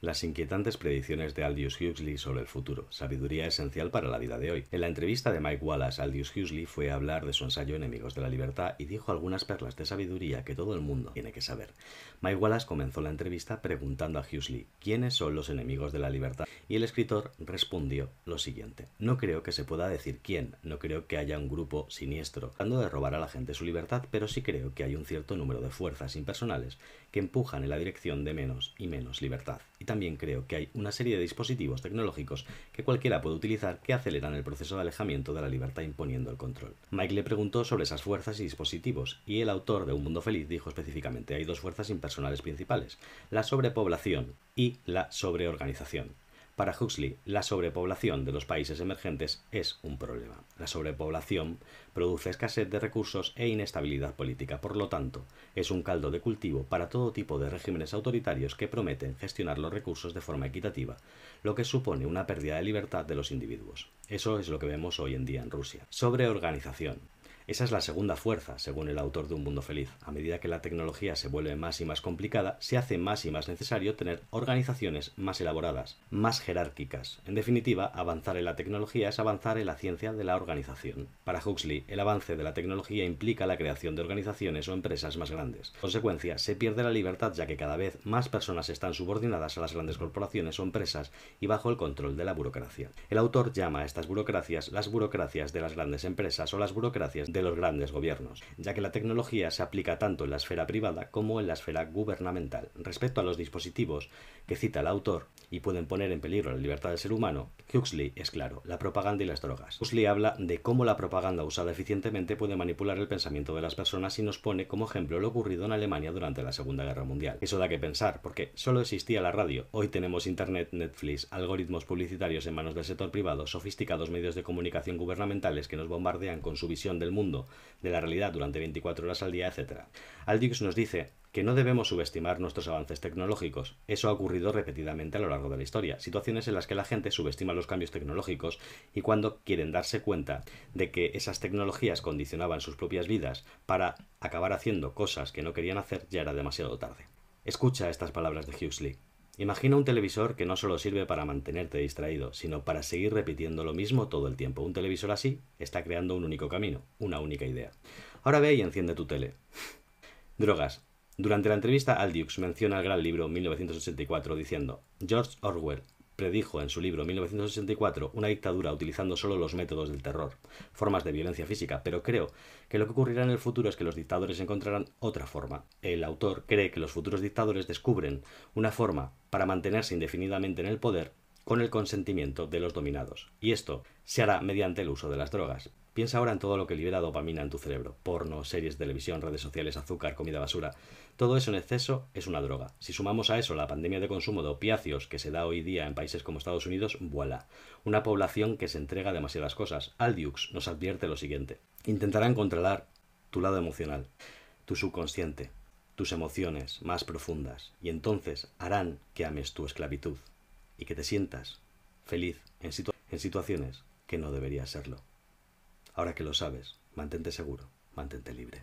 Las inquietantes predicciones de Aldous Huxley sobre el futuro, sabiduría esencial para la vida de hoy. En la entrevista de Mike Wallace, Aldous Huxley fue a hablar de su ensayo Enemigos de la Libertad y dijo algunas perlas de sabiduría que todo el mundo tiene que saber. Mike Wallace comenzó la entrevista preguntando a Huxley quiénes son los enemigos de la libertad y el escritor respondió lo siguiente: No creo que se pueda decir quién, no creo que haya un grupo siniestro tratando de robar a la gente su libertad, pero sí creo que hay un cierto número de fuerzas impersonales que empujan en la dirección de menos y menos libertad también creo que hay una serie de dispositivos tecnológicos que cualquiera puede utilizar que aceleran el proceso de alejamiento de la libertad imponiendo el control. Mike le preguntó sobre esas fuerzas y dispositivos, y el autor de Un Mundo Feliz dijo específicamente hay dos fuerzas impersonales principales, la sobrepoblación y la sobreorganización. Para Huxley, la sobrepoblación de los países emergentes es un problema. La sobrepoblación produce escasez de recursos e inestabilidad política, por lo tanto, es un caldo de cultivo para todo tipo de regímenes autoritarios que prometen gestionar los recursos de forma equitativa, lo que supone una pérdida de libertad de los individuos. Eso es lo que vemos hoy en día en Rusia. Sobreorganización. Esa es la segunda fuerza, según el autor de Un Mundo Feliz. A medida que la tecnología se vuelve más y más complicada, se hace más y más necesario tener organizaciones más elaboradas, más jerárquicas. En definitiva, avanzar en la tecnología es avanzar en la ciencia de la organización. Para Huxley, el avance de la tecnología implica la creación de organizaciones o empresas más grandes. En consecuencia, se pierde la libertad ya que cada vez más personas están subordinadas a las grandes corporaciones o empresas y bajo el control de la burocracia. El autor llama a estas burocracias las burocracias de las grandes empresas o las burocracias de de los grandes gobiernos, ya que la tecnología se aplica tanto en la esfera privada como en la esfera gubernamental. Respecto a los dispositivos que cita el autor y pueden poner en peligro la libertad del ser humano, Huxley es claro, la propaganda y las drogas. Huxley habla de cómo la propaganda usada eficientemente puede manipular el pensamiento de las personas y nos pone como ejemplo lo ocurrido en Alemania durante la Segunda Guerra Mundial. Eso da que pensar, porque solo existía la radio. Hoy tenemos Internet, Netflix, algoritmos publicitarios en manos del sector privado, sofisticados medios de comunicación gubernamentales que nos bombardean con su visión del mundo de la realidad durante 24 horas al día, etc. Aldix nos dice que no debemos subestimar nuestros avances tecnológicos. Eso ha ocurrido repetidamente a lo largo de la historia, situaciones en las que la gente subestima los cambios tecnológicos y cuando quieren darse cuenta de que esas tecnologías condicionaban sus propias vidas para acabar haciendo cosas que no querían hacer, ya era demasiado tarde. Escucha estas palabras de Huxley. Imagina un televisor que no solo sirve para mantenerte distraído, sino para seguir repitiendo lo mismo todo el tiempo. Un televisor así está creando un único camino, una única idea. Ahora ve y enciende tu tele. Drogas. Durante la entrevista, Aldux menciona el gran libro 1984 diciendo, George Orwell predijo en su libro 1964 una dictadura utilizando solo los métodos del terror, formas de violencia física, pero creo que lo que ocurrirá en el futuro es que los dictadores encontrarán otra forma. El autor cree que los futuros dictadores descubren una forma para mantenerse indefinidamente en el poder con el consentimiento de los dominados, y esto se hará mediante el uso de las drogas. Piensa ahora en todo lo que libera dopamina en tu cerebro. Porno, series de televisión, redes sociales, azúcar, comida basura. Todo eso en exceso es una droga. Si sumamos a eso la pandemia de consumo de opiáceos que se da hoy día en países como Estados Unidos, voilà. Una población que se entrega demasiadas cosas. Aldiux nos advierte lo siguiente. Intentarán controlar tu lado emocional, tu subconsciente, tus emociones más profundas, y entonces harán que ames tu esclavitud y que te sientas feliz en, en situaciones que no deberías serlo. Ahora que lo sabes, mantente seguro, mantente libre.